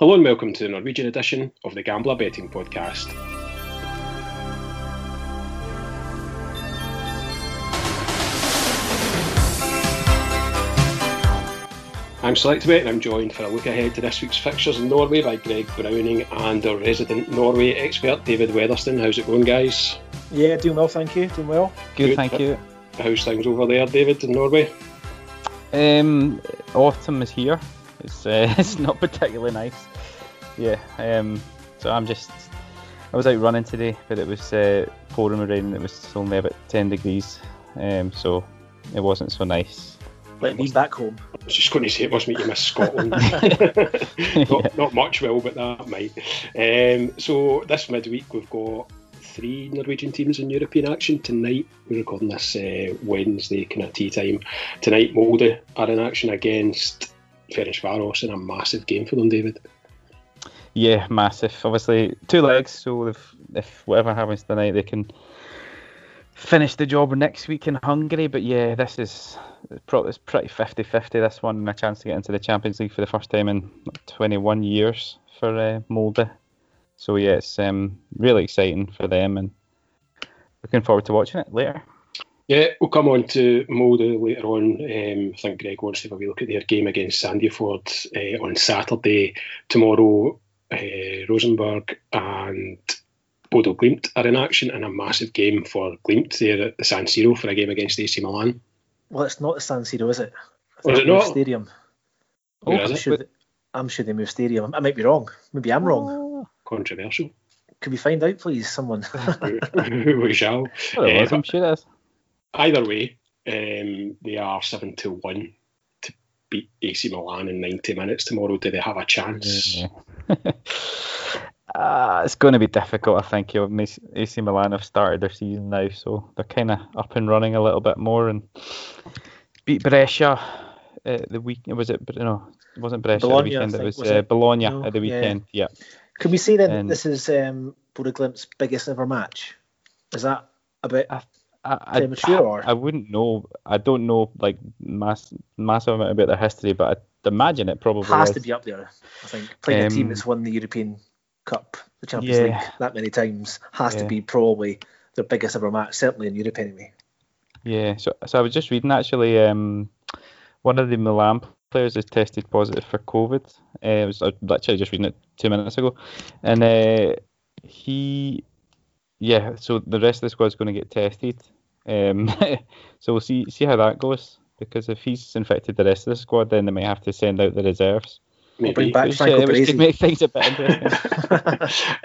Hello and welcome to the Norwegian edition of the Gambler Betting Podcast. I'm Selectbet and I'm joined for a look ahead to this week's fixtures in Norway by Greg Browning and our resident Norway expert David Weatherston. How's it going, guys? Yeah, doing well, thank you. Doing well. Good, Good. thank you. How's things over there, David, in Norway? Um, autumn is here. It's uh, it's not particularly nice. Yeah. Um, so I'm just. I was out running today, but it was uh, pouring with rain. It was only about ten degrees, um, so it wasn't so nice like me back home. I was just going to say it must make you miss Scotland. not, yeah. not, much will, but that might. Um, so this midweek we've got three Norwegian teams in European action tonight. We're recording this uh, Wednesday kind of tea time. Tonight Molde are in action against Ferencvaros in a massive game for them, David. Yeah, massive. Obviously, two legs. So if if whatever happens tonight, they can finish the job next week in Hungary. But yeah, this is it's pretty 50-50 this one, and a chance to get into the Champions League for the first time in 21 years for uh, Molde. So yeah, it's um, really exciting for them, and looking forward to watching it later. Yeah, we'll come on to Molde later on. Um, I think Greg wants to have a look at their game against Sandefjord uh, on Saturday. Tomorrow, uh, Rosenborg and Bodo Glimt are in action in a massive game for Glimt there at the San Siro for a game against AC Milan. Well, it's not the San Siro, is it? Was it not? Stadium. Oh, I'm, sure they, I'm sure they moved stadium. I might be wrong. Maybe I'm wrong. Oh. Controversial. Could we find out, please, someone? we shall. Well, uh, I'm sure it is. Either way, um, they are seven to one to beat AC Milan in 90 minutes tomorrow. Do they have a chance? Yeah. Uh, it's going to be difficult, I think. You know, AC Milan have started their season now, so they're kind of up and running a little bit more and beat Brescia uh, the week. Was it? No, it wasn't Brescia Bologna, the weekend. It was, was uh, it? Bologna no, at the weekend. Yeah. yeah. Can we say then and, this is um, Bodo Glimt's biggest ever match? Is that a bit? I, I, premature, I? I wouldn't know. I don't know like mass, massive amount about their history, but I imagine it probably has is. to be up there. I think playing um, a team um, that's won the European Cup, the Champions yeah. League, that many times has yeah. to be probably their biggest ever match, certainly in Europe anyway. Yeah, so so I was just reading actually. Um, one of the Milan players is tested positive for COVID. Uh, I was literally just reading it two minutes ago, and uh, he, yeah. So the rest of the squad is going to get tested. Um, so we'll see see how that goes. Because if he's infected the rest of the squad, then they may have to send out the reserves. Maybe. We'll bring back which, Franco uh, which could make things a bit interesting.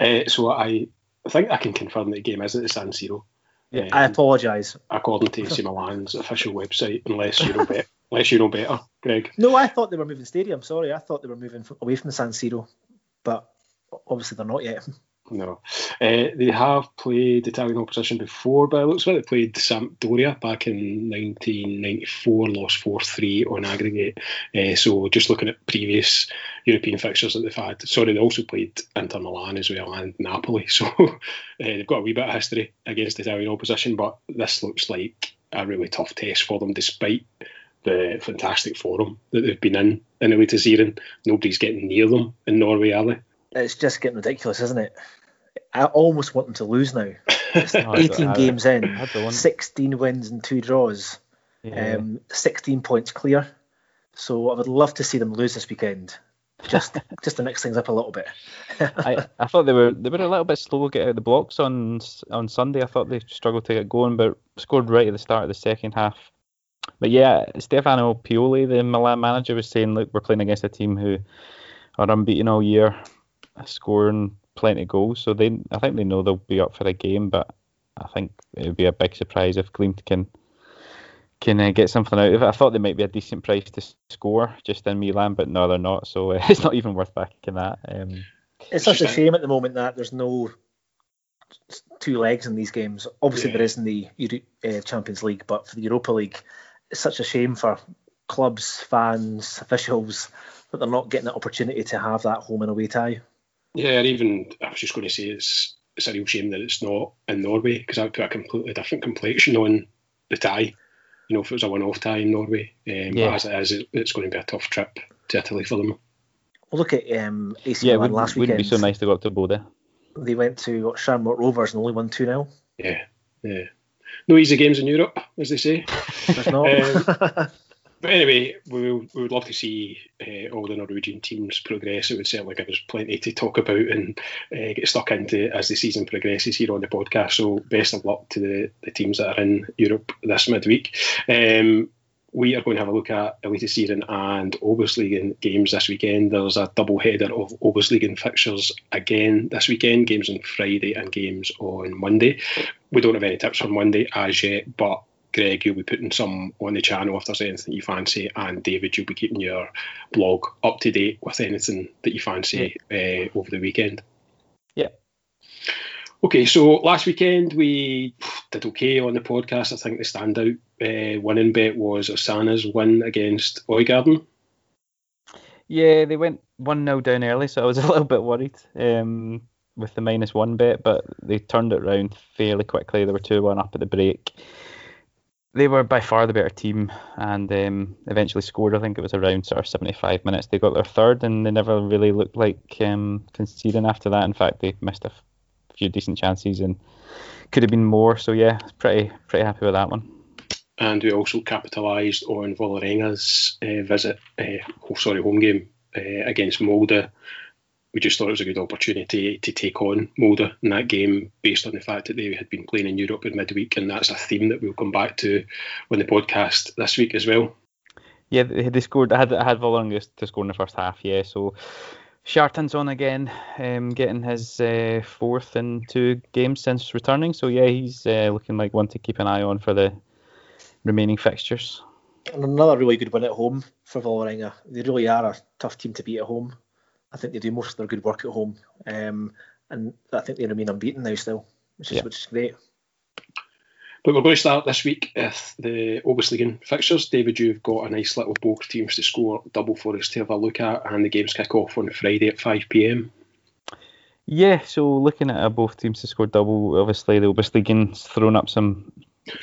uh, so I think I can confirm that the game is at the San Siro. Yeah, um, I apologise. According to AC Milan's official website, unless you know better, unless you know better, Greg. No, I thought they were moving stadium. Sorry, I thought they were moving away from the San Siro, but obviously they're not yet. No. Uh, they have played Italian opposition before, but it looks like they played Sampdoria back in 1994, lost 4 3 on aggregate. Uh, so just looking at previous European fixtures that they've had, sorry, they also played Inter Milan as well and Napoli. So uh, they've got a wee bit of history against Italian opposition, but this looks like a really tough test for them despite the fantastic forum that they've been in in the way to year. Nobody's getting near them in Norway, are they? It's just getting ridiculous, isn't it? I almost want them to lose now. 18 games in, 16 wins and two draws, yeah. um, 16 points clear. So I would love to see them lose this weekend, just just to mix things up a little bit. I, I thought they were they were a little bit slow to get out the blocks on on Sunday. I thought they struggled to get going, but scored right at the start of the second half. But yeah, Stefano Pioli, the Milan manager, was saying, "Look, we're playing against a team who are unbeaten all year, scoring plenty of goals, so they I think they know they'll be up for a game, but I think it would be a big surprise if Glimt can can uh, get something out of it. I thought they might be a decent price to score just in Milan, but no, they're not. So uh, it's not even worth backing that. Um, it's such a shame at the moment that there's no two legs in these games. Obviously, yeah. there is in the Euro- uh, Champions League, but for the Europa League, it's such a shame for clubs, fans, officials that they're not getting the opportunity to have that home and away tie. Yeah, even I was just going to say it's it's a real shame that it's not in Norway because that would put a completely different complexion on the tie. You know, if it was a one-off tie in Norway, um, yeah. as it is, it's going to be a tough trip to Italy for them. Well, look at um, AC yeah, Milan last weekend. Wouldn't be so nice to go up to Bodø. They went to Shamrock Rovers and only won 2 0. Yeah, yeah. No easy games in Europe, as they say. There's not. Um, but anyway, we, we would love to see uh, all the Norwegian teams progress. It would certainly give us plenty to talk about and uh, get stuck into as the season progresses here on the podcast. So, best of luck to the, the teams that are in Europe this midweek. Um, we are going to have a look at Eliteserien and Obosligaen games this weekend. There's a double header of Obosligaen fixtures again this weekend, games on Friday and games on Monday. We don't have any tips for Monday as yet, but Greg, you'll be putting some on the channel if there's anything you fancy, and David, you'll be keeping your blog up to date with anything that you fancy yeah. uh, over the weekend. Yeah. Okay, so last weekend we did okay on the podcast. I think the standout uh, winning bet was Åsane's win against Øygarden. Yeah, they went 1 0 down early, so I was a little bit worried um, with the minus one bet, but they turned it around fairly quickly. They were 2 1 up at the break they were by far the better team and um, eventually scored. I think it was around sort of 75 minutes. They got their third and they never really looked like um, conceding after that. In fact, they missed a few decent chances and could have been more. So yeah, pretty pretty happy with that one. And we also capitalised on Vålerenga's uh, visit, uh, oh, sorry, home game uh, against Molde we just thought it was a good opportunity to take on Molde in that game based on the fact that they had been playing in Europe in midweek, and that's a theme that we'll come back to on the podcast this week as well. Yeah, they scored. I had I had Vålerenga to score in the first half. Yeah, so Kjartansson again, um, getting his uh, fourth in two games since returning. So yeah, he's uh, looking like one to keep an eye on for the remaining fixtures. And another really good win at home for Vålerenga. They really are a tough team to beat at home. I think they do most of their good work at home, um, and I think they remain unbeaten now still, which is yeah. which is great. But we're going to start this week with the Obosligaen fixtures. David, you've got a nice little both teams to score double for us to have a look at, and the games kick off on Friday at 5 pm. Yeah, so looking at both teams to score double, obviously the Obosligaen's thrown up some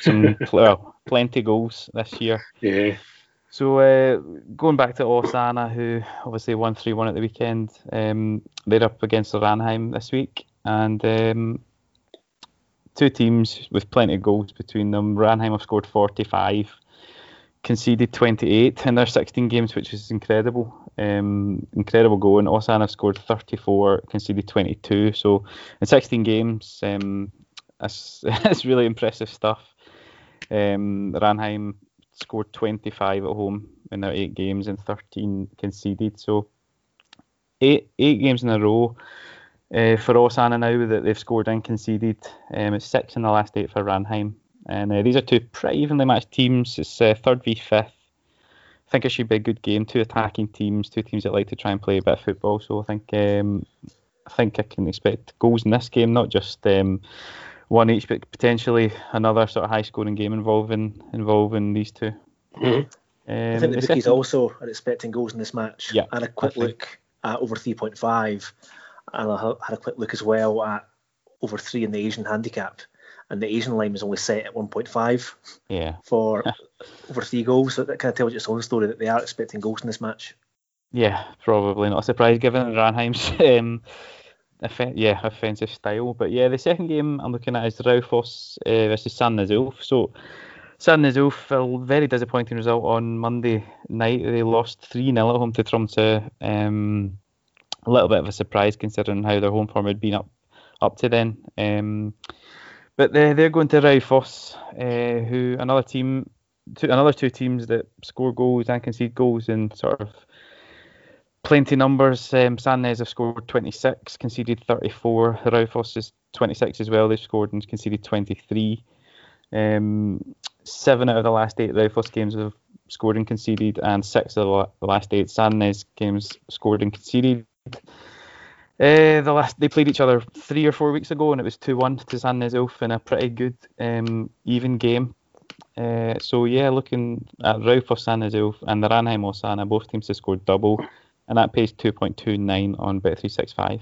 some well, plenty goals this year. Yeah. So uh, going back to Åsane, who obviously won three one at the weekend, um, they're up against Ranheim this week, and um, two teams with plenty of goals between them. Ranheim have scored 45, conceded 28 in their 16 games, which is incredible. Um, incredible goal. And Åsane have scored 34, conceded 22. So in 16 games, um, that's, that's really impressive stuff. Um, Ranheim scored 25 at home in their eight games and 13 conceded. So eight eight games in a row uh, for Åsane now that they've scored and conceded. Um, it's six in the last eight for Ranheim. And uh, these are two pretty evenly matched teams. It's uh, third v fifth. I think it should be a good game. Two attacking teams, two teams that like to try and play a bit of football. So I think um, I think I can expect goals in this game, not just um, one each, but potentially another sort of high scoring game involving involving these 2 mm-hmm. um, I think the, the bookies also are expecting goals in this match. Yeah, Had a quick look at over 3.5, and I had a quick look as well at over three in the Asian handicap, and the Asian line was only set at 1.5. Yeah. For over three goals, so that kind of tells you its own story that they are expecting goals in this match. Yeah, probably not a surprise given Ranheim's um, Off- yeah, offensive style. But yeah, the second game I'm looking at is Raufoss uh, versus Sandnes Ulf. So Sandnes Ulf, a very disappointing result on Monday night. They lost 3 0 at home to Tromsø. Um, a little bit of a surprise considering how their home form had been up up to then. Um, but they're, they're going to Raufoss, uh, who another team, two, another two teams that score goals and concede goals in sort of plenty numbers. Um, Sandnes have scored 26, conceded 34. Raufoss is 26 as well. They've scored and conceded 23. Um, seven out of the last eight Raufoss games have scored and conceded, and six of the last eight Sandnes games scored and conceded. Uh, the last they played each other three or four weeks ago, and it was two one to Sandnes Ulf in a pretty good um, even game. Uh, so yeah, looking at Raufoss Sandnes Ulf and the Ranheim Åsane, both teams have scored double and that pays 2.29 on Bet365.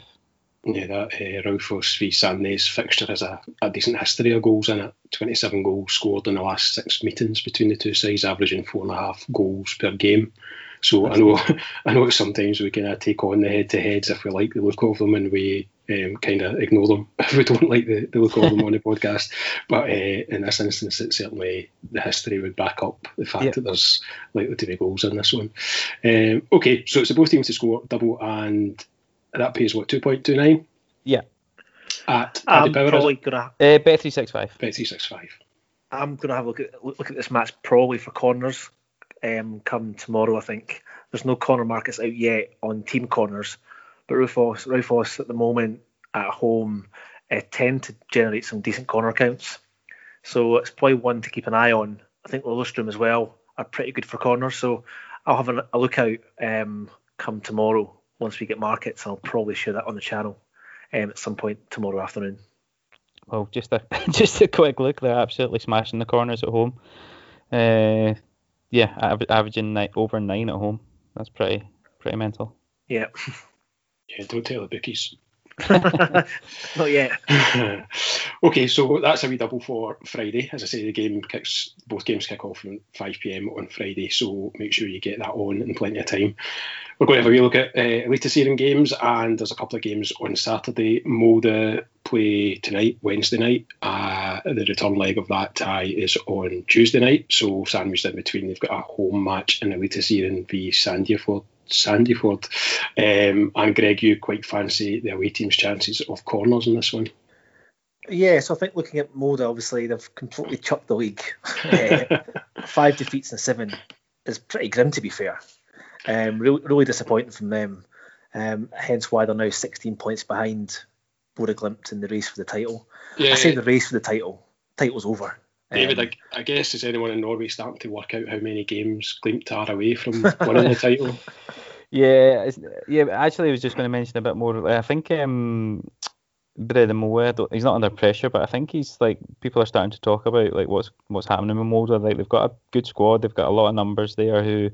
Yeah, that uh, Raufoss v Sandnes fixture has a, a decent history of goals in it. 27 goals scored in the last six meetings between the two sides, averaging four and a half goals per game. So I know I know sometimes we of take on the head to heads if we like the look of them and we um, kind of ignore them if we don't like the, the look of them on the podcast. But uh, in this instance, it certainly the history would back up the fact yep. that there's likely to be goals in this one. Um, okay, so it's a both teams to score double, and that pays what two point two nine. Yeah. At I'm Power, probably gonna uh, bet three six five. Bet three six five. I'm gonna have a look at look at this match probably for corners. Um, come tomorrow, I think. There's no corner markets out yet on team corners, but Raufoss, Raufoss at the moment at home uh, tend to generate some decent corner counts. So it's probably one to keep an eye on. I think Lillestrøm as well are pretty good for corners. So I'll have a, a look out um, come tomorrow once we get markets. I'll probably share that on the channel um, at some point tomorrow afternoon. Well, just a just a quick look. They're absolutely smashing the corners at home. Uh, yeah, averaging over nine at home. That's pretty pretty mental. Yeah. Yeah, don't tell the bookies. Not yet. okay, so that's a wee double for Friday. As I say, the game kicks both games kick off at 5 pm on Friday, so make sure you get that on in plenty of time. We're going to have a wee look at uh, later season games, and there's a couple of games on Saturday. Molde play tonight, Wednesday night. Uh, the return leg of that tie is on Tuesday night, so sandwiched in between, they've got a home match in the later season v Sandefjord Sandefjord. Um, and Greg, you quite fancy the away team's chances of corners in this one. Yeah, so I think looking at Molde, obviously they've completely chucked the league. uh, five defeats and seven is pretty grim, to be fair. Um, really, really disappointing from them. Um, hence why they're now 16 points behind Bodø/Glimt in the race for the title. Yeah, I say the race for the title. Title's over. David, um, I, I, guess is anyone in Norway starting to work out how many games Glimt are away from winning the title? Yeah, yeah. Actually, I was just going to mention a bit more. I think um, Brede Moe, he's not under pressure, but I think he's like people are starting to talk about like what's what's happening with Molde. Like they've got a good squad, they've got a lot of numbers there who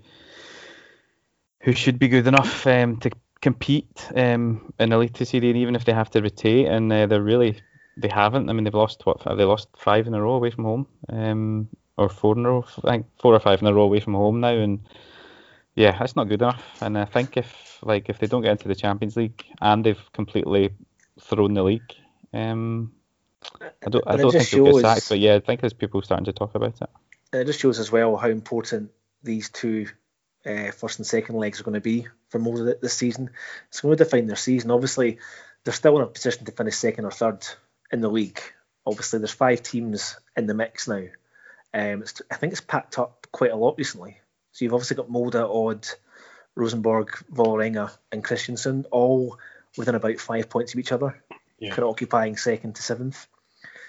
who should be good enough um, to compete um, in Elite Series, even if they have to rotate, and uh, they're really they haven't. I mean, they've lost what? Have they lost five in a row away from home, um, or four in a row? I think four or five in a row away from home now, and yeah, that's not good enough. And I think if like if they don't get into the Champions League and they've completely thrown the league, um, I don't, I don't think shows, they'll get sacked. But yeah, I think there's people starting to talk about it. It just shows as well how important these two uh, first and second legs are going to be for most of this season. It's going to define their season. Obviously, they're still in a position to finish second or third in the league. Obviously, there's five teams in the mix now. Um, I think it's packed up quite a lot recently. So you've obviously got Molde, Odd, Rosenborg, Vålerenga, and Kristiansund all within about five points of each other, yeah. kind of occupying second to seventh.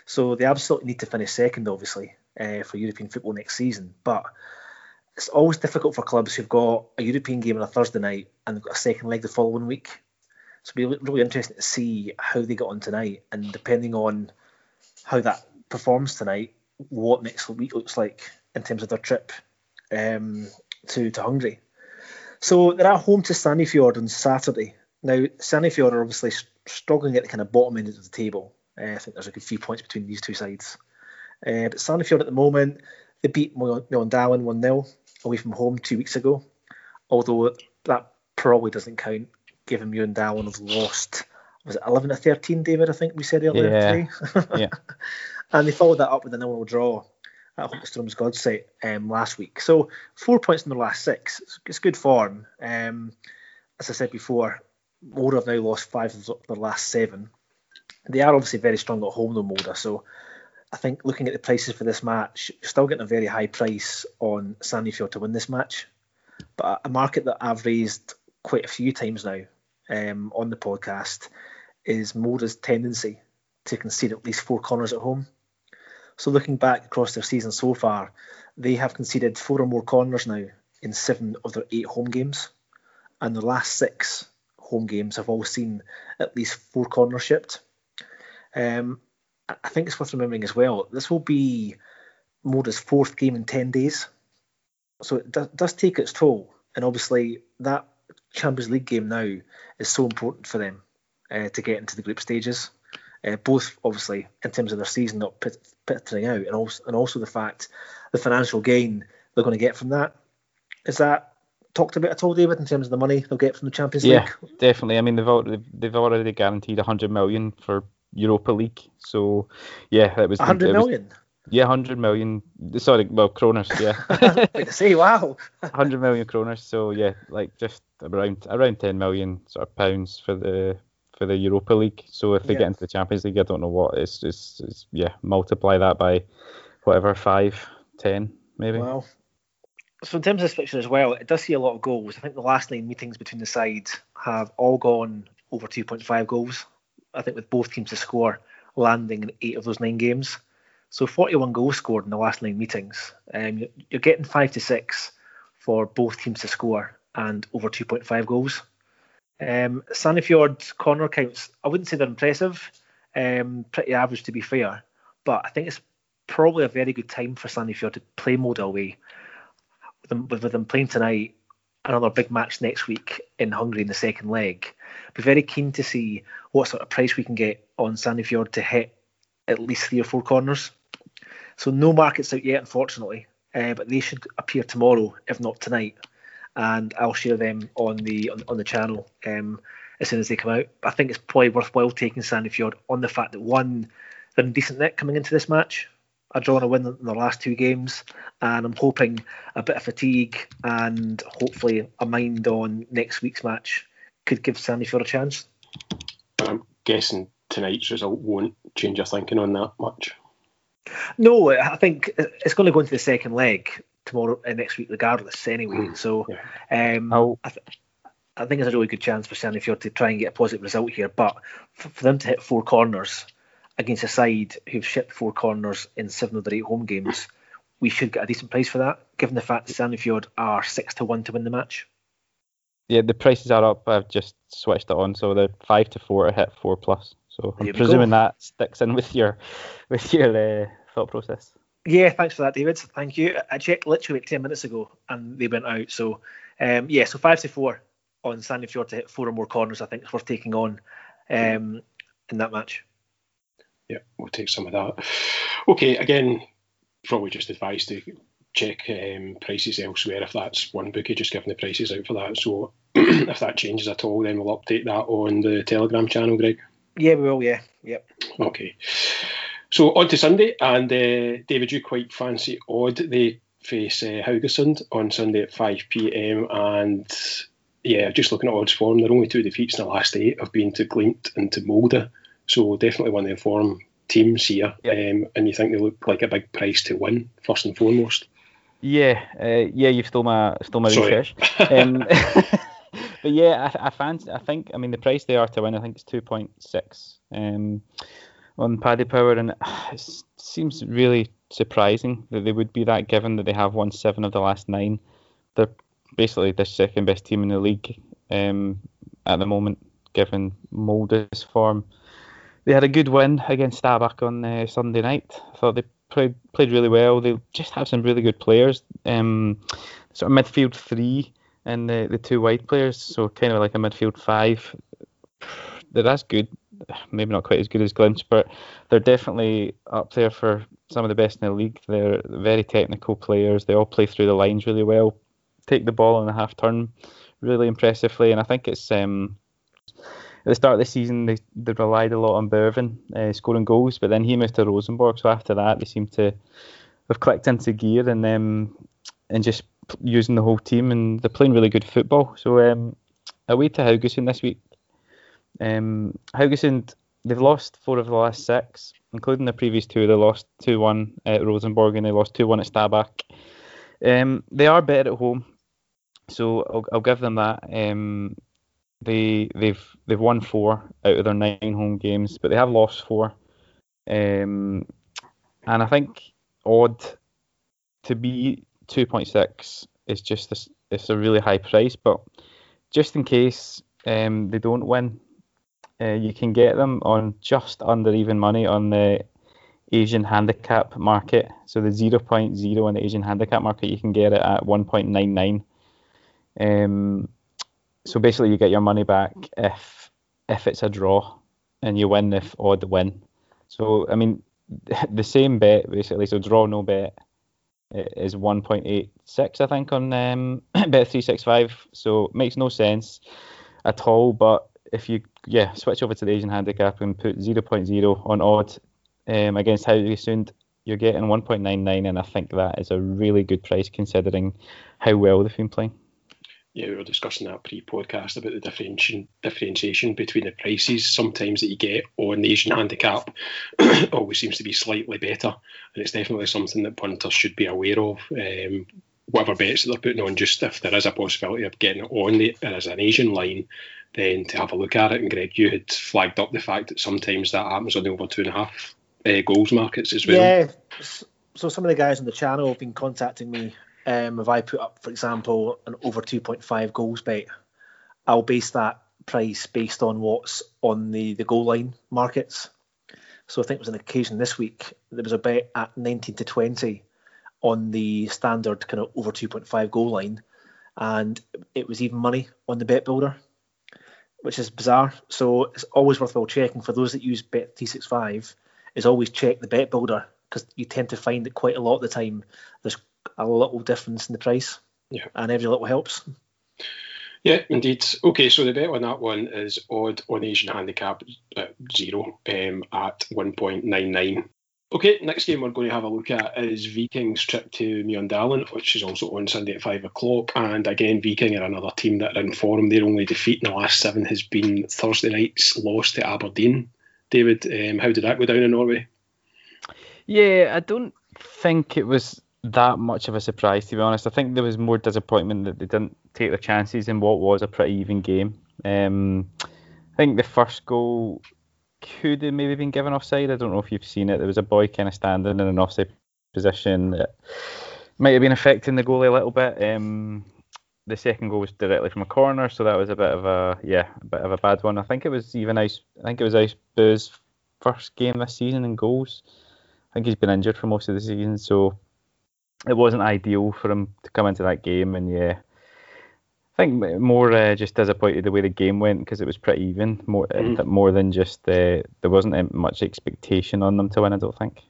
So they absolutely need to finish second, obviously, uh, for European football next season. But it's always difficult for clubs who've got a European game on a Thursday night and they've got a second leg the following week. So it'll be really interesting to see how they get on tonight, and depending on how that performs tonight, what next week looks like in terms of their trip um, to to Hungary. So they're at home to Sandefjord on Saturday. Now Sandefjord are obviously struggling at the kind of bottom end of the table. Uh, I think there's a good few points between these two sides. Uh, but Sandefjord at the moment they beat Mjøndalen 1 0 away from home two weeks ago. Although that probably doesn't count given Mjøndalen have lost was it 11 to 13, David? I think we said earlier yeah. today. yeah. And they followed that up with a 0 draw at Holmstrom's Godset um, last week. So four points in the last six. It's, good form. Um, as I said before, Molde have now lost five of their last seven. They are obviously very strong at home, though, Molde. So I think looking at the prices for this match, you're still getting a very high price on Sandefjord to win this match. But a market that I've raised quite a few times now um, on the podcast is Molde's tendency to concede at least four corners at home. So looking back across their season so far, they have conceded four or more corners now in seven of their eight home games, and the last six home games have all seen at least four corners shipped. Um, I think it's worth remembering as well. This will be Molde's fourth game in ten days, so it does take its toll, and obviously that Champions League game now is so important for them uh, to get into the group stages. Uh, both obviously in terms of their season not pit, pittering out, and also and also the fact the financial gain they're going to get from that is that talked about at all, David, in terms of the money they'll get from the Champions yeah, League? Yeah, definitely. I mean, they've already, they've already guaranteed 100 million for Europa League. So, yeah, that was 100 million. Was, yeah, 100 million. Sorry, well, kroners, yeah. to say, wow. 100 million kroners. So, yeah, like just around around 10 million sort of pounds for the for the Europa League. So if they yeah. get into the Champions League, I don't know what it's, it's, it's yeah, multiply that by whatever five, ten, maybe. Wow. So in terms of this fixture as well, it does see a lot of goals. I think the last nine meetings between the sides have all gone over 2.5 goals. I think with both teams to score landing in eight of those nine games. So 41 goals scored in the last nine meetings. Um, you're getting five to six for both teams to score and over 2.5 goals. Um, Sandefjord corner counts, I wouldn't say they're impressive, um, pretty average to be fair, but I think it's probably a very good time for Sandefjord to play Molde away. With them, with them playing tonight, another big match next week in Hungary in the second leg. Be very keen to see what sort of price we can get on Sandefjord to hit at least three or four corners. So no markets out yet, unfortunately, uh, but they should appear tomorrow, if not tonight and I'll share them on the on, on the channel um, as soon as they come out. I think it's probably worthwhile taking Sandefjord on the fact that one, they're in decent net coming into this match. A draw and a win in their last two games, and I'm hoping a bit of fatigue and hopefully a mind on next week's match could give Sandefjord a chance. I'm guessing tonight's result won't change your thinking on that much. No, I think it's going to go into the second leg tomorrow uh, next week regardless anyway. Mm, so yeah. um. I, th- I, think it's a really good chance for Sandefjord to try and get a positive result here. But for, for, them to hit four corners against a side who've shipped four corners in seven of their eight home games, we should get a decent price for that, given the fact that Sandefjord are six to one to win the match. Yeah, the prices are up. I've just switched it on, so they're five to four to hit four plus. So I'm presuming go. that sticks in with your with your uh, thought process. Yeah, thanks for that, David. Thank you. I checked literally 10 minutes ago and they went out. So, um, yeah, so 5 to 4 on Sandefjord to hit four or more corners, I think, is worth taking on um, in that match. Yeah, we'll take some of that. Okay, again, probably just advised to check um, prices elsewhere if that's one bookie just giving the prices out for that. So if that changes at all, then we'll update that on the Telegram channel, Greg. Yeah, we will. Yeah, yep. Okay. So on to Sunday, and uh, David, you quite fancy Odd. They face uh, Haugesund on Sunday at 5 pm, and yeah, just looking at Odd's form, their only two defeats in the last eight have been to Glimt and to Molde, so definitely one of the form teams here. Yep. Um, and you think they look like a big price to win first and foremost? Yeah, uh, yeah, you've stole my stole my research. um, but yeah, I, I fancy. I think. I mean, the price they are to win, I think it's two point six. Um, on Paddy Power, and it seems really surprising that they would be that given that they have won seven of the last nine. They're basically the second best team in the league um, at the moment, given Molde's form. They had a good win against Stabæk on uh, Sunday night. I thought they played played really well. They just have some really good players. Um, sort of midfield three and the, the two wide players, so kind of like a midfield five. That's good maybe not quite as good as Glimt, but they're definitely up there for some of the best in the league. They're very technical players. They all play through the lines really well, take the ball on a half turn really impressively, and I think it's um, at the start of the season they, they relied a lot on Børven uh, scoring goals, but then he moved to Rosenborg, so after that they seem to have clicked into gear and um, and just using the whole team, and they're playing really good football. So um, away to Haugesund this week um, Haugesund, they've lost four of the last six, including the previous two. They lost 2 1 at Rosenborg and they lost 2 1 at Stabæk. Um, they are better at home, so I'll, I'll give them that. Um, they they've they've won four out of their nine home games, but they have lost four. Um, and I think odd to be 2.6 is just a, it's a really high price, but just in case um, they don't win, uh, you can get them on just under even money on the Asian handicap market. So the 0.0 on the Asian handicap market, you can get it at 1.99. Um, so basically, you get your money back if if it's a draw, and you win if odd win. So I mean, the same bet basically. So draw no bet, is 1.86, I think, on um, Bet365. So it makes no sense at all. But if you yeah switch over to the Asian handicap and put 0.0 on odd um, against Haugesund, you're getting 1.99, and I think that is a really good price considering how well they've been playing yeah, we were discussing that pre-podcast about the differentiation differentiation between the prices sometimes that you get on the Asian handicap always seems to be slightly better, and it's definitely something that punters should be aware of. Um, whatever bets that they're putting on, just if there is a possibility of getting it on the, as an Asian line, then to have a look at it. And Greg, you had flagged up the fact that sometimes that happens on the over two and a half uh, goals markets as well. Yeah. So some of the guys on the channel have been contacting me um, if I put up, for example, an over 2.5 goals bet, I'll base that price based on what's on the, the goal line markets. So I think it was an occasion this week, there was a bet at 19 to 20 on the standard kind of over 2.5 goal line, and it was even money on the bet builder, which is bizarre. So it's always worthwhile checking for those that use Bet365 is always check the bet builder because you tend to find that quite a lot of the time there's a little difference in the price. Yeah. And every little helps. Yeah, indeed. Okay, so the bet on that one is odd on Asian handicap at zero um, at 1.99. Okay, next game we're going to have a look at is Viking's trip to Mjøndalen, which is also on Sunday at 5 o'clock. And again, Viking are another team that are in form. Their only defeat in the last seven has been Thursday night's loss to Aberdeen. David, um, how did that go down in Norway? Yeah, I don't think it was that much of a surprise, to be honest. I think there was more disappointment that they didn't take their chances in what was a pretty even game. Um, I think the first goal could have maybe been given offside. I don't know if you've seen it. There was a boy kind of standing in an offside position that might have been affecting the goalie a little bit. Um, the second goal was directly from a corner, so that was a bit of a yeah, a bit of a bad one. I think it was even Ice. I think it was Ice Boo's first game this season in goals. I think he's been injured for most of the season, so it wasn't ideal for him to come into that game. And yeah, I think more uh, just disappointed the way the game went because it was pretty even. More mm. more than just uh, there wasn't much expectation on them to win. I don't think.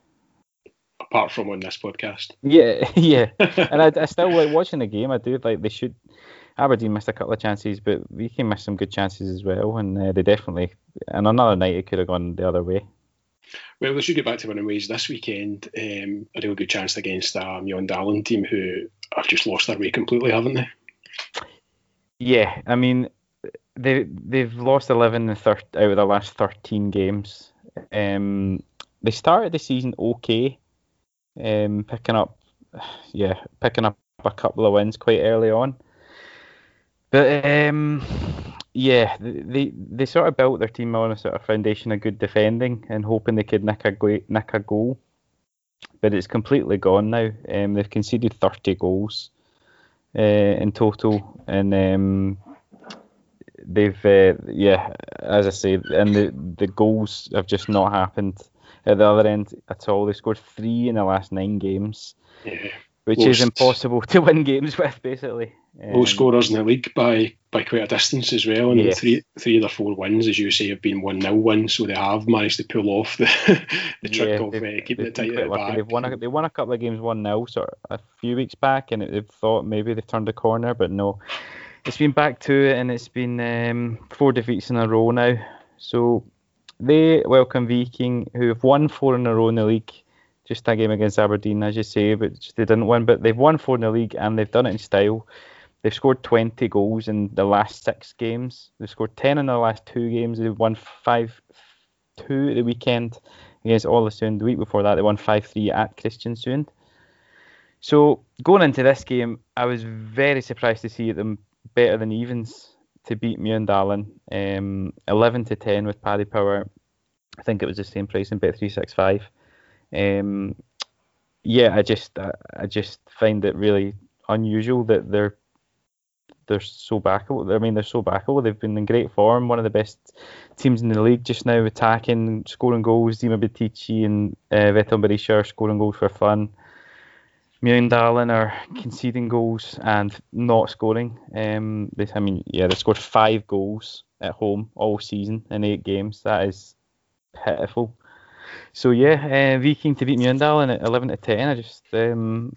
Apart from on this podcast. Yeah, yeah, and I, I still like watching the game. I do like they should. Aberdeen missed a couple of chances, but we can miss some good chances as well, and uh, they definitely. And another night it could have gone the other way. Well, they should get back to winning ways this weekend. Um, a real good chance against um, Mjøndalen team who have just lost their way completely, haven't they? Yeah, I mean, they they've lost 11 out of the last 13 games. Um, they started the season okay, um, picking up, yeah, picking up a couple of wins quite early on. But um, yeah, they they sort of built their team on a sort of foundation of good defending and hoping they could nick a go- nick a goal, but it's completely gone now. Um, they've conceded 30 goals uh, in total, and um, they've uh, yeah, as I say, and the the goals have just not happened at the other end at all. They scored three in the last nine games. Yeah which is impossible to win games with, basically. Um, low scorers in the league by by quite a distance as well, and yes. three three of their four wins, as you say, have been one 0 wins, so they have managed to pull off the the trick yeah, of uh, keeping it tight at the back. They've won a, they won a couple of games one 0 sort of a few weeks back, and they've thought maybe they've turned a corner, but no, it's been back to it, and it's been um, four defeats in a row now. So they welcome Viking, who have won four in a row in the league just that game against Aberdeen, as you say, but they didn't win. But they've won four in the league and they've done it in style. They've scored 20 goals in the last six games. They've scored 10 in the last two games. They've won 5 2 the weekend against Ålesund. The week before that, they won 5 3 at Kristiansund. So going into this game, I was very surprised to see them better than evens to beat Mjøndalen. Um, 11 to 10 with Paddy Power. I think it was the same price in Bet365. Um, yeah, I just I, I just find it really unusual that they're they're so backable. I mean, they're so backable. They've been in great form. One of the best teams in the league just now, attacking, scoring goals. Dima Bitici and uh, Veton Berisha are scoring goals for fun. Mjøndalen are conceding goals and not scoring. Um, they, I mean, yeah, they scored five goals at home all season in eight games. That is pitiful. So yeah, uh, Viking to beat Mjøndalen at 11 to 10. I just um,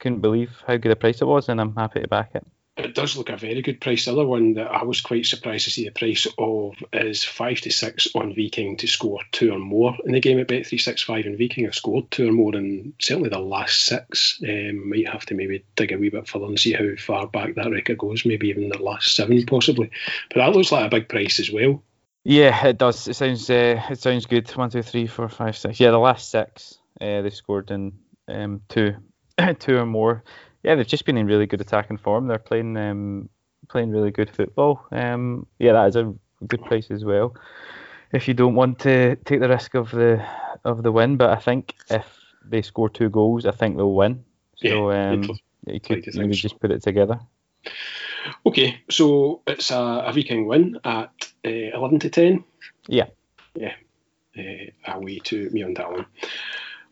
couldn't believe how good a price it was, and I'm happy to back it it does look a very good price. The other one that I was quite surprised to see the price of is five to six on Viking to score two or more in the game at Bet three six five. And Viking have scored two or more in certainly the last six. Um, might have to maybe dig a wee bit further and see how far back that record goes. Maybe even the last seven possibly. But that looks like a big price as well. Yeah, it does. It sounds uh, it sounds good. One, two, three, four, five, six. Yeah, the last six uh, they scored in um, two two or more yeah, they've just been in really good attacking form. They're playing um, playing really good football. Um, yeah, that is a good place as well. If you don't want to take the risk of the of the win, but I think if they score two goals, I think they'll win. So yeah, um, you could maybe just put it together. Okay, so it's a, a Viking win at uh, eleven to ten. Yeah, yeah, uh, away to me on that one.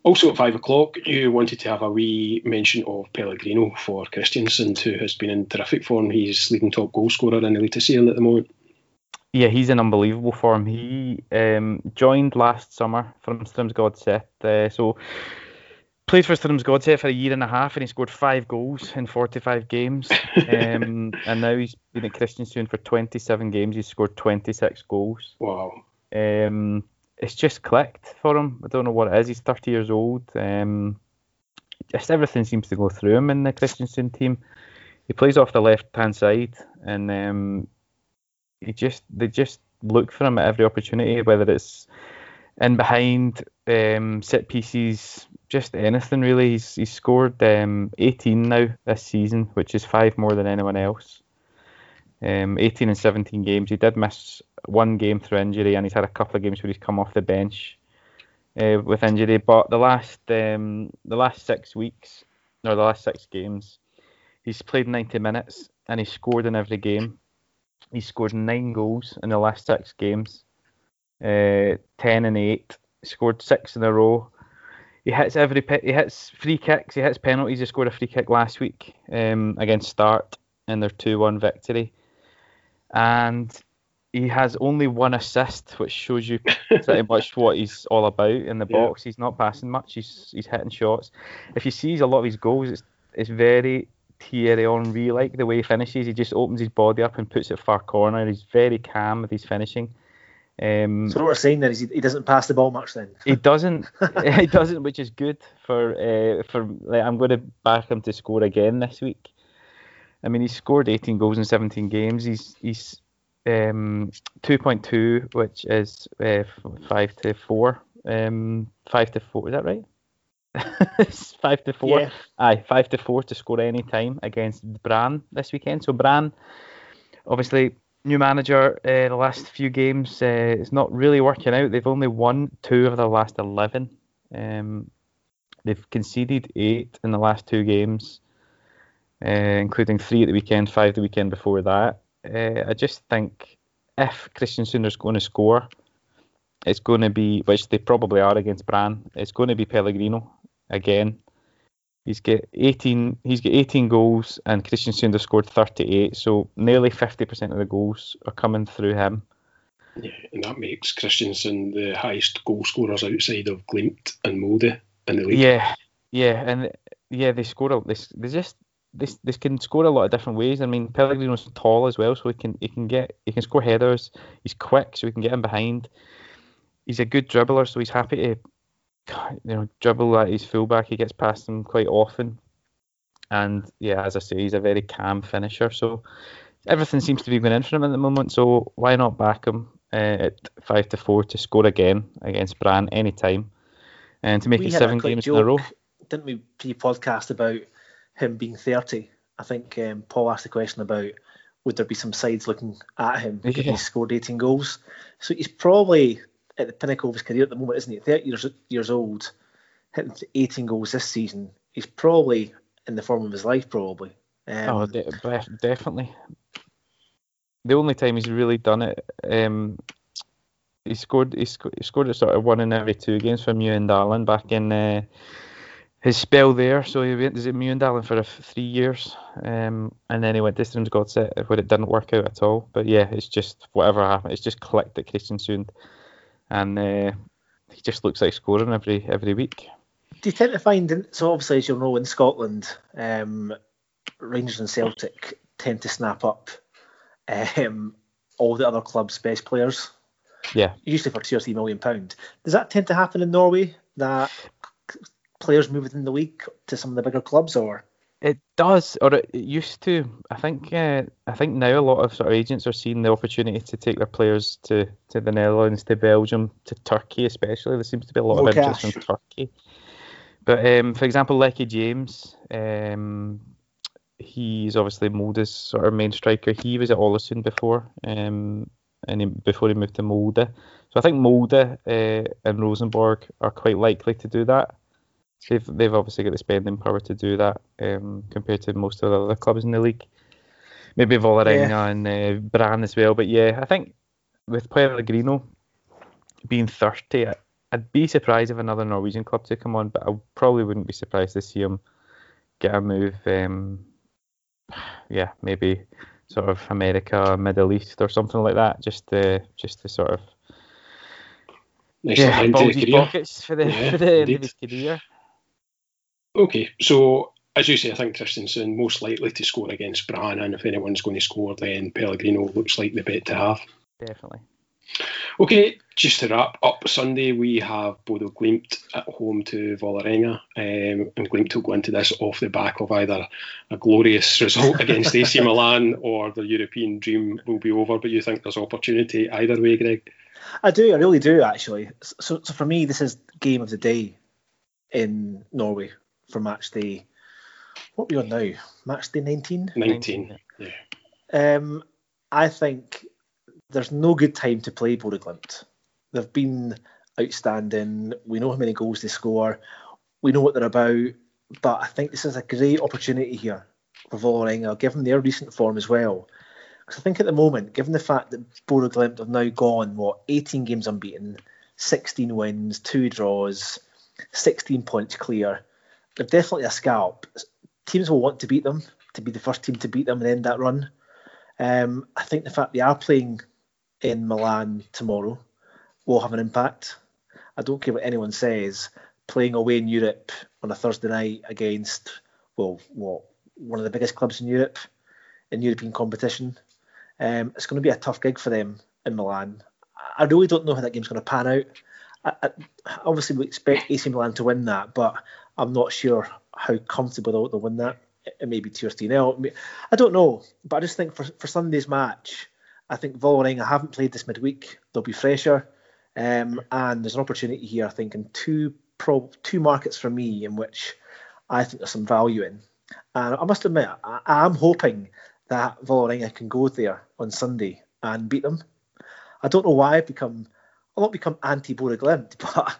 Also at five o'clock, you wanted to have a wee mention of Pellegrino for Kristiansund, who has been in terrific form. He's leading top goal scorer in Eliteserien at the moment. Yeah, he's in unbelievable form. He um, joined last summer from Strømsgodset, uh, so played for Strømsgodset for a year and a half, and he scored five goals in 45 games. um, and now he's been at Kristiansund for 27 games. He's scored 26 goals. Wow. Um, it's just clicked for him. I don't know what it is. He's 30 years old. Um, just everything seems to go through him in the Kristiansund team. He plays off the left hand side, and um, he just they just look for him at every opportunity, whether it's in behind, um, set pieces, just anything really. He's he's scored um, 18 now this season, which is five more than anyone else. Um, 18 and 17 games. He did miss one game through injury, and he's had a couple of games where he's come off the bench uh, with injury. But the last um, the last six weeks, or the last six games, he's played 90 minutes and he's scored in every game. He's scored nine goals in the last six games, uh, 10 and eight. Scored six in a row. He hits every he hits free kicks. He hits penalties. He scored a free kick last week um, against Start in their two-one victory and he has only one assist, which shows you pretty much what he's all about in the yeah. box. He's not passing much. He's he's hitting shots. If you see a lot of his goals, it's it's very Thierry Henry like the way he finishes. He just opens his body up and puts it far corner. He's very calm with his finishing. Um, so what we're saying there is he, he doesn't pass the ball much then. he doesn't. he doesn't, which is good for uh, for. Like, I'm going to back him to score again this week. I mean, he's scored 18 goals in 17 games. He's he's um, 2.2, which is uh, five to four. Um, five to four. Is that right? five to four. Yeah. Aye, five to four to score any time against Brann this weekend. So Brann, obviously new manager. Uh, the last few games, uh, it's not really working out. They've only won two of the last 11. Um, they've conceded eight in the last two games uh, including three at the weekend, five the weekend before that. Uh, I just think if Kristiansund is going to score, it's going to be, which they probably are against Brann, it's going to be Pellegrino again. He's got 18. He's got 18 goals, and Kristiansund has scored 38. So nearly 50% of the goals are coming through him. Yeah, and that makes Kristiansund the highest goal scorers outside of Glimt and Molde in the league. Yeah, yeah, and yeah, they score. They, they just this this can score a lot of different ways. I mean, Pellegrino's tall as well, so he can he can get he can score headers. He's quick, so he can get in behind. He's a good dribbler, so he's happy to you know dribble at his fullback. He gets past him quite often, and yeah, as I say, he's a very calm finisher. So everything seems to be going in for him at the moment. So why not back him uh, at five to four to score again against Brann anytime, and to make we it seven games joke, in a row? Didn't we pre-podcast about? Him being 30, I think um, Paul asked the question about would there be some sides looking at him because yeah. he scored 18 goals. So he's probably at the pinnacle of his career at the moment, isn't he? 30 years, years old, hitting 18 goals this season. He's probably in the form of his life, probably. Um, oh, de- definitely. The only time he's really done it, um, he scored. He, sc- he scored sort of one in every two games from you and Mjøndalen back in uh, his spell there. So he went to Mjøndalen for three years, um, and then he went to Strømsgodset where it didn't work out at all. But yeah, it's just whatever happened. It's just clicked at Kristiansund, and uh, he just looks like scoring every every week. do you tend to find so obviously as you'll know in Scotland, um, Rangers and Celtic tend to snap up um, all the other clubs' best players. Yeah. Usually for two or three million pound. Does that tend to happen in Norway? That players move within the league to some of the bigger clubs, or? It does, or it used to. I think. Uh, I think now a lot of sort of agents are seeing the opportunity to take their players to, to the Netherlands, to Belgium, to Turkey, especially. There seems to be a lot More of interest cash. in Turkey. But um, for example, Leke James, um, he's obviously Molde's sort of main striker. He was at Ålesund before, um, and he, before he moved to Molde. So I think Molde uh, and Rosenborg are quite likely to do that. They've they've obviously got the spending power to do that um, compared to most of the other clubs in the league. Maybe Vålerenga yeah. and uh, Brann as well. But yeah, I think with Pellegrino being 30, I'd be surprised if another Norwegian club to come on, but I probably wouldn't be surprised to see him get a move. Um, yeah, maybe sort of America, Middle East, or something like that, just to just to sort of nice yeah, bulgy pockets for the yeah, for the end of his career. Okay, so as you say, I think Christensen most likely to score against Brann, and if anyone's going to score, then Pellegrino looks like the bet to have. Definitely. Okay, just to wrap up Sunday, we have Bodø Glimt at home to Vålerenga, um, and Glimt will go into this off the back of either a glorious result against AC Milan or the European dream will be over. But you think there's opportunity either way, Greg? I do, I really do actually. So, so for me, this is game of the day in Norway for match day. What are we on now? Match day 19? 19, yeah. Um, I think there's no good time to play Glimt. They've been outstanding. We know how many goals they score. We know what they're about. But I think this is a great opportunity here for Vålerenga, given their recent form as well. Because I think at the moment, given the fact that Glimt have now gone, what, 18 games unbeaten, 16 wins, two draws, 16 points clear, they're definitely a scalp. Teams will want to beat them, to be the first team to beat them and end that run. Um, I think the fact they are playing in Milan tomorrow will have an impact. I don't care what anyone says. Playing away in Europe on a Thursday night against, well, what one of the biggest clubs in Europe in European competition, um, it's going to be a tough gig for them in Milan. I really don't know how that game's going to pan out. I, I, obviously, we expect AC Milan to win that, but I'm not sure how comfortable they'll, they'll win that. It may be nil. I don't know, but I just think for, for Sunday's match, I think Vålerenga haven't played this midweek. They'll be fresher. Um, and there's an opportunity here, I think, in two pro, two markets for me in which I think there's some value in. And I must admit, I, am hoping that Vålerenga can go there on Sunday and beat them. I don't know why I've become, I'll not become anti Bodø Glimt, but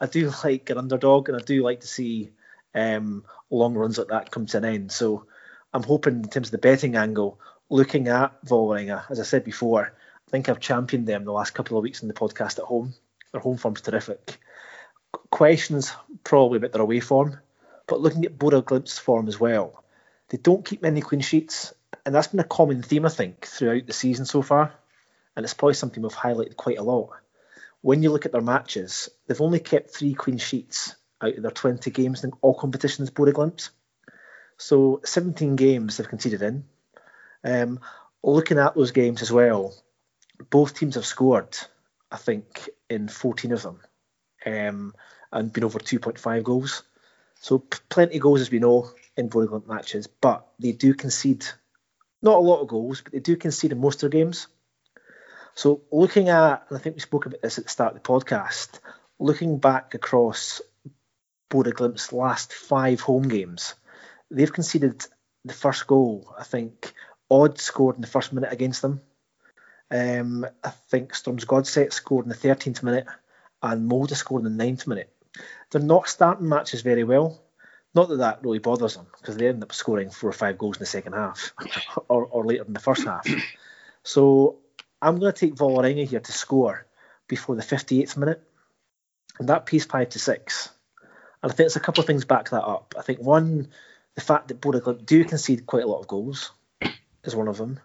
I do like an underdog and I do like to see um, long runs like that come to an end. So I'm hoping in terms of the betting angle, looking at Vålerenga, as I said before, I think I've championed them the last couple of weeks in the podcast at home. Their home form's terrific. Questions probably about their away form, but looking at Bodø Glimt's form as well, they don't keep many clean sheets, and that's been a common theme I think throughout the season so far, and it's probably something we've highlighted quite a lot. When you look at their matches, they've only kept three clean sheets out of their 20 games in all competitions, Bodø Glimt. So 17 games they've conceded in, um, looking at those games as well, both teams have scored, I think, in 14 of them um, and been over 2.5 goals. So plenty of goals, as we know, in Bodø matches, but they do concede not a lot of goals, but they do concede in most of their games. So looking at, and I think we spoke about this at the start of the podcast, looking back across Bodø Glimt's last five home games, they've conceded the first goal, I think, Odd scored in the first minute against them. Um, I think Strømsgodset scored in the 13th minute and Molde scored in the 9th minute. They're not starting matches very well. Not that that really bothers them because they end up scoring four or five goals in the second half or, or later in the first half. So I'm going to take Vålerenga here to score before the 58th minute. And that piece 5 to 6. And I think there's a couple of things back that up. I think one, the fact that Bodø do concede quite a lot of goals is one of them.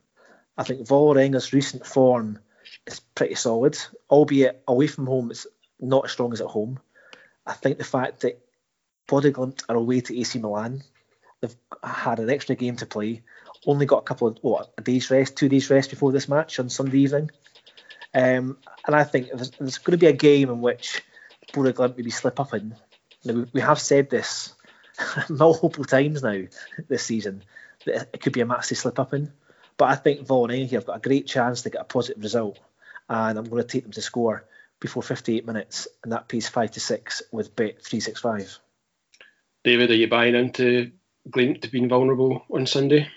I think Vålerenga's recent form is pretty solid, albeit away from home it's not as strong as at home. I think the fact that Glimt are away to AC Milan. They've had an extra game to play. Only got a couple of what a day's rest, two days rest before this match on Sunday evening. Um, and I think there's, there's, going to be a game in which Bodø Glimt maybe slip up in. we, we have said this multiple times now this season that it could be a match they slip up in. But I think Vålerenga here have got a great chance to get a positive result, and I'm going to take them to score before 58 minutes, and that pays five to six with bet 365. David, are you buying into Glimt being vulnerable on Sunday?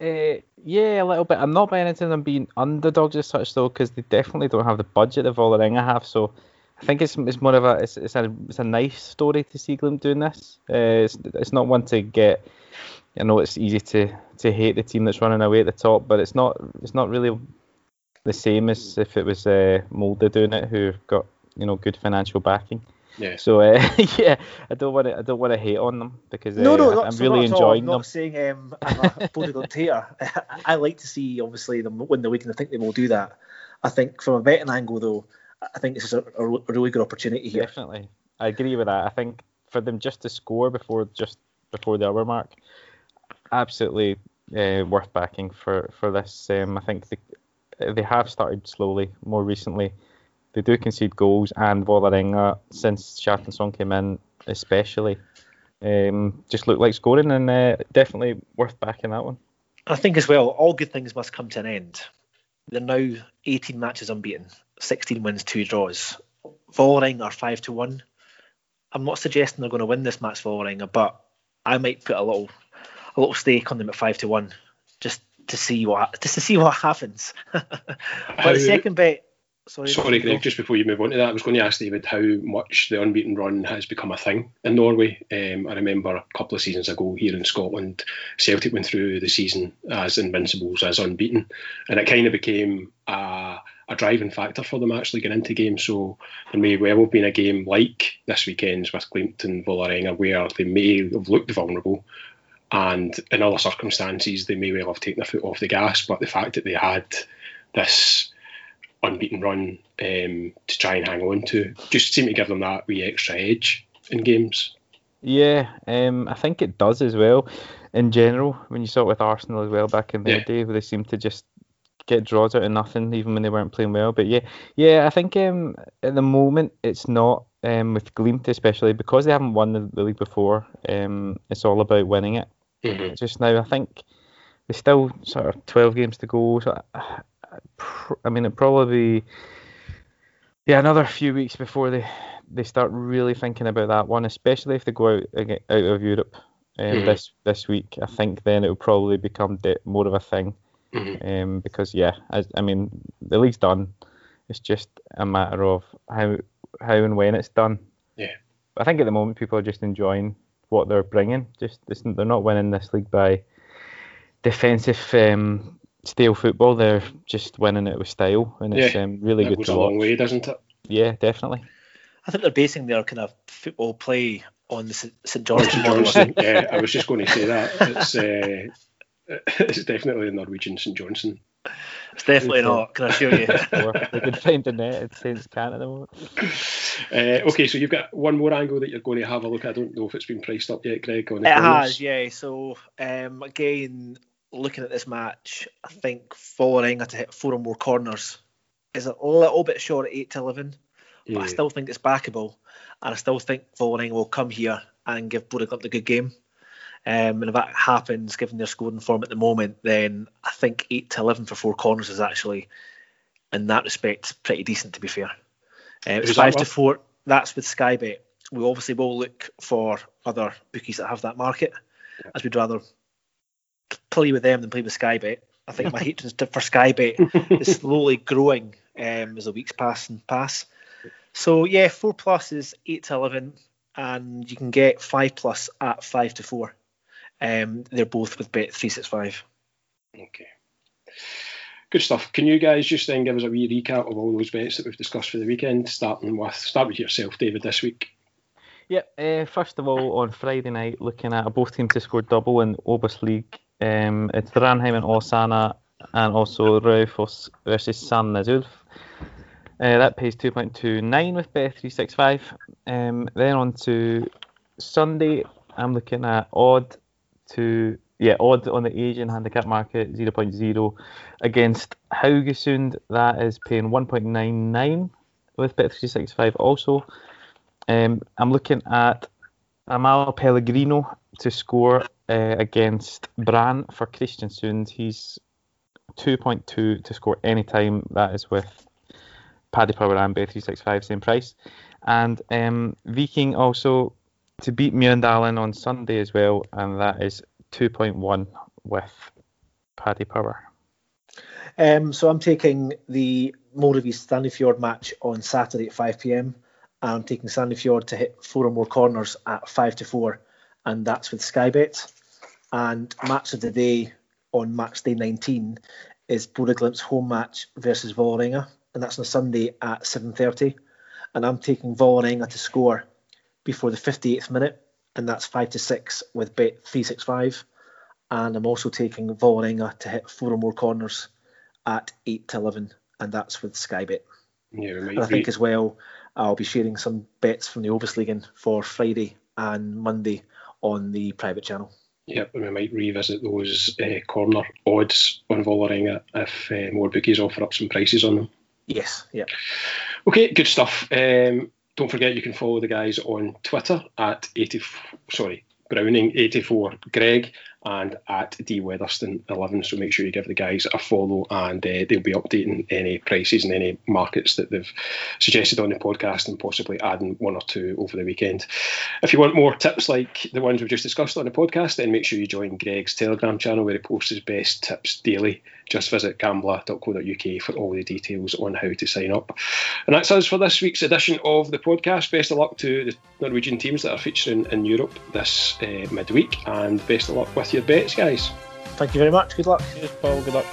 Uh, yeah, a little bit. I'm not buying into them being underdogs as such though, because they definitely don't have the budget that Vålerenga have. So I think it's it's more of a it's, it's a it's a nice story to see Glimt doing this. Uh, it's it's not one to get. I know it's easy to to hate the team that's running away at the top, but it's not it's not really the same as if it was uh, Molde doing it, who got you know good financial backing. Yeah. So uh, yeah, I don't want to I don't want to hate on them because uh, no, no, I'm so really enjoying them. I'm not saying um, I'm a political hater. I like to see obviously them win the week, and I think they will do that. I think from a betting angle though, I think this is a, a really good opportunity here. Definitely, I agree with that. I think for them just to score before just before the hour mark, absolutely uh, worth backing for for this. Um, I think they they have started slowly more recently they do concede goals, and Vålerenga, since Kjartansson came in, especially, um, just look like scoring, and uh, definitely worth backing that one. I think as well, all good things must come to an end. They're now 18 matches unbeaten, 16 wins, two draws. Vålerenga are five to one. I'm not suggesting they're going to win this match, Vålerenga, but I might put a little, a little stake on them at five to one, just to see what, just to see what happens. but the second bet Sorry, Sorry Greg, just before you move on to that, I was going to ask David how much the unbeaten run has become a thing in Norway. Um, I remember a couple of seasons ago here in Scotland, Celtic went through the season as invincibles, as unbeaten, and it kind of became a, a driving factor for them actually getting into games. So there may well have been a game like this weekend's with Glimt and Vålerenga where they may have looked vulnerable, and in other circumstances they may well have taken their foot off the gas. But the fact that they had this unbeaten run um, to try and hang on to. Just seem to give them that wee extra edge in games. Yeah, um, I think it does as well. In general, when you saw it with Arsenal as well back in their yeah. day, where they seemed to just get draws out of nothing, even when they weren't playing well. But yeah, yeah, I think um, at the moment it's not um, with Glimt especially because they haven't won the, the league before. Um, it's all about winning it. Mm-hmm. Just now, I think there's still sort of 12 games to go. So I mean, it probably yeah another few weeks before they they start really thinking about that one, especially if they go out out of Europe um, mm-hmm. this this week. I think then it will probably become more of a thing. Mm-hmm. Um, because yeah, I, I mean the league's done. It's just a matter of how how and when it's done. Yeah. I think at the moment people are just enjoying what they're bringing. Just they're not winning this league by defensive um, stale football. They're just winning it with style, and it's yeah, um, really good to watch. a long way, doesn't it? Yeah, definitely. I think they're basing their kind of football play on the St Johnstone model. yeah, I was just going to say that. It's uh, it's definitely the Norwegian St Johnstone. It's definitely not. Can I assure you? they could find a net at Saints Can at the moment. Uh, okay, so you've got one more angle that you're going to have a look. at. I don't know if it's been priced up yet, Greg. On it has, yeah. So um, again, looking at this match, I think Vålerenga to hit four or more corners is a little bit short at 8 to 11, but yeah. I still think it's backable. And I still think Vålerenga will come here and give Bodø a good game. Um, and if that happens, given their scoring form at the moment, then I think 8 to 11 for four corners is actually, in that respect, pretty decent to be fair. Uh, it's 5 to 4. That's with Sky Bet. We obviously will look for other bookies that have that market, yeah. as we'd rather play with them than play with Skybet. I think my hatred for Skybet is slowly growing um, as the weeks pass and pass. So yeah, four plus is eight to eleven, and you can get five plus at five to four. Um, they're both with bet three six five. Okay. Good stuff. Can you guys just then give us a wee recap of all those bets that we've discussed for the weekend, starting with start with yourself, David, this week. Yep. Uh, first of all, on Friday night, looking at a both teams to score double in Obos League um, it's Ranheim and Åsane, and also Raufoss versus Sandnes Ulf. Uh, that pays 2.29 with Bet365. Um, then on to Sunday, I'm looking at odd to yeah odd on the Asian handicap market 0.0 against Haugesund. That is paying 1.99 with Bet365 also. Um, I'm looking at Amahl Pellegrino to score uh, against Brann for Kristiansund. He's 2.2 to score anytime. That is with Paddy Power and Bet365, same price. And um, Viking also to beat Mjøndalen on Sunday as well, and that is 2.1 with Paddy Power. Um, so I'm taking the Molde Sandefjord match on Saturday at 5 pm. I'm taking Sandefjord to hit four or more corners at 5 to 4, and that's with Skybet. And match of the day on match day 19 is Bodø/Glimt's home match versus Vålerenga, and that's on a Sunday at 7.30. And I'm taking Vålerenga to score before the 58th minute, and that's 5 to 6 with bet 365. And I'm also taking Vålerenga to hit four or more corners at 8 to 11, and that's with Skybet. Yeah, and I think as well, I'll be sharing some bets from the Obosligan for Friday and Monday on the private channel. Yep, and we might revisit those uh, corner odds on Vålerenga if uh, more bookies offer up some prices on them. Yes, yeah. Okay, good stuff. Um, don't forget you can follow the guys on Twitter at 80, sorry, Browning84 Greg and at D Weatherston 11. So make sure you give the guys a follow, and uh, they'll be updating any prices and any markets that they've suggested on the podcast, and possibly adding one or two over the weekend. If you want more tips like the ones we've just discussed on the podcast, then make sure you join Greg's Telegram channel where he posts his best tips daily. Just visit gambler.co.uk for all the details on how to sign up. And that's us for this week's edition of the podcast. Best of luck to the Norwegian teams that are featuring in Europe this uh, midweek, and best of luck with your bets, guys. Thank you very much. Good luck. Cheers, Paul. Good luck.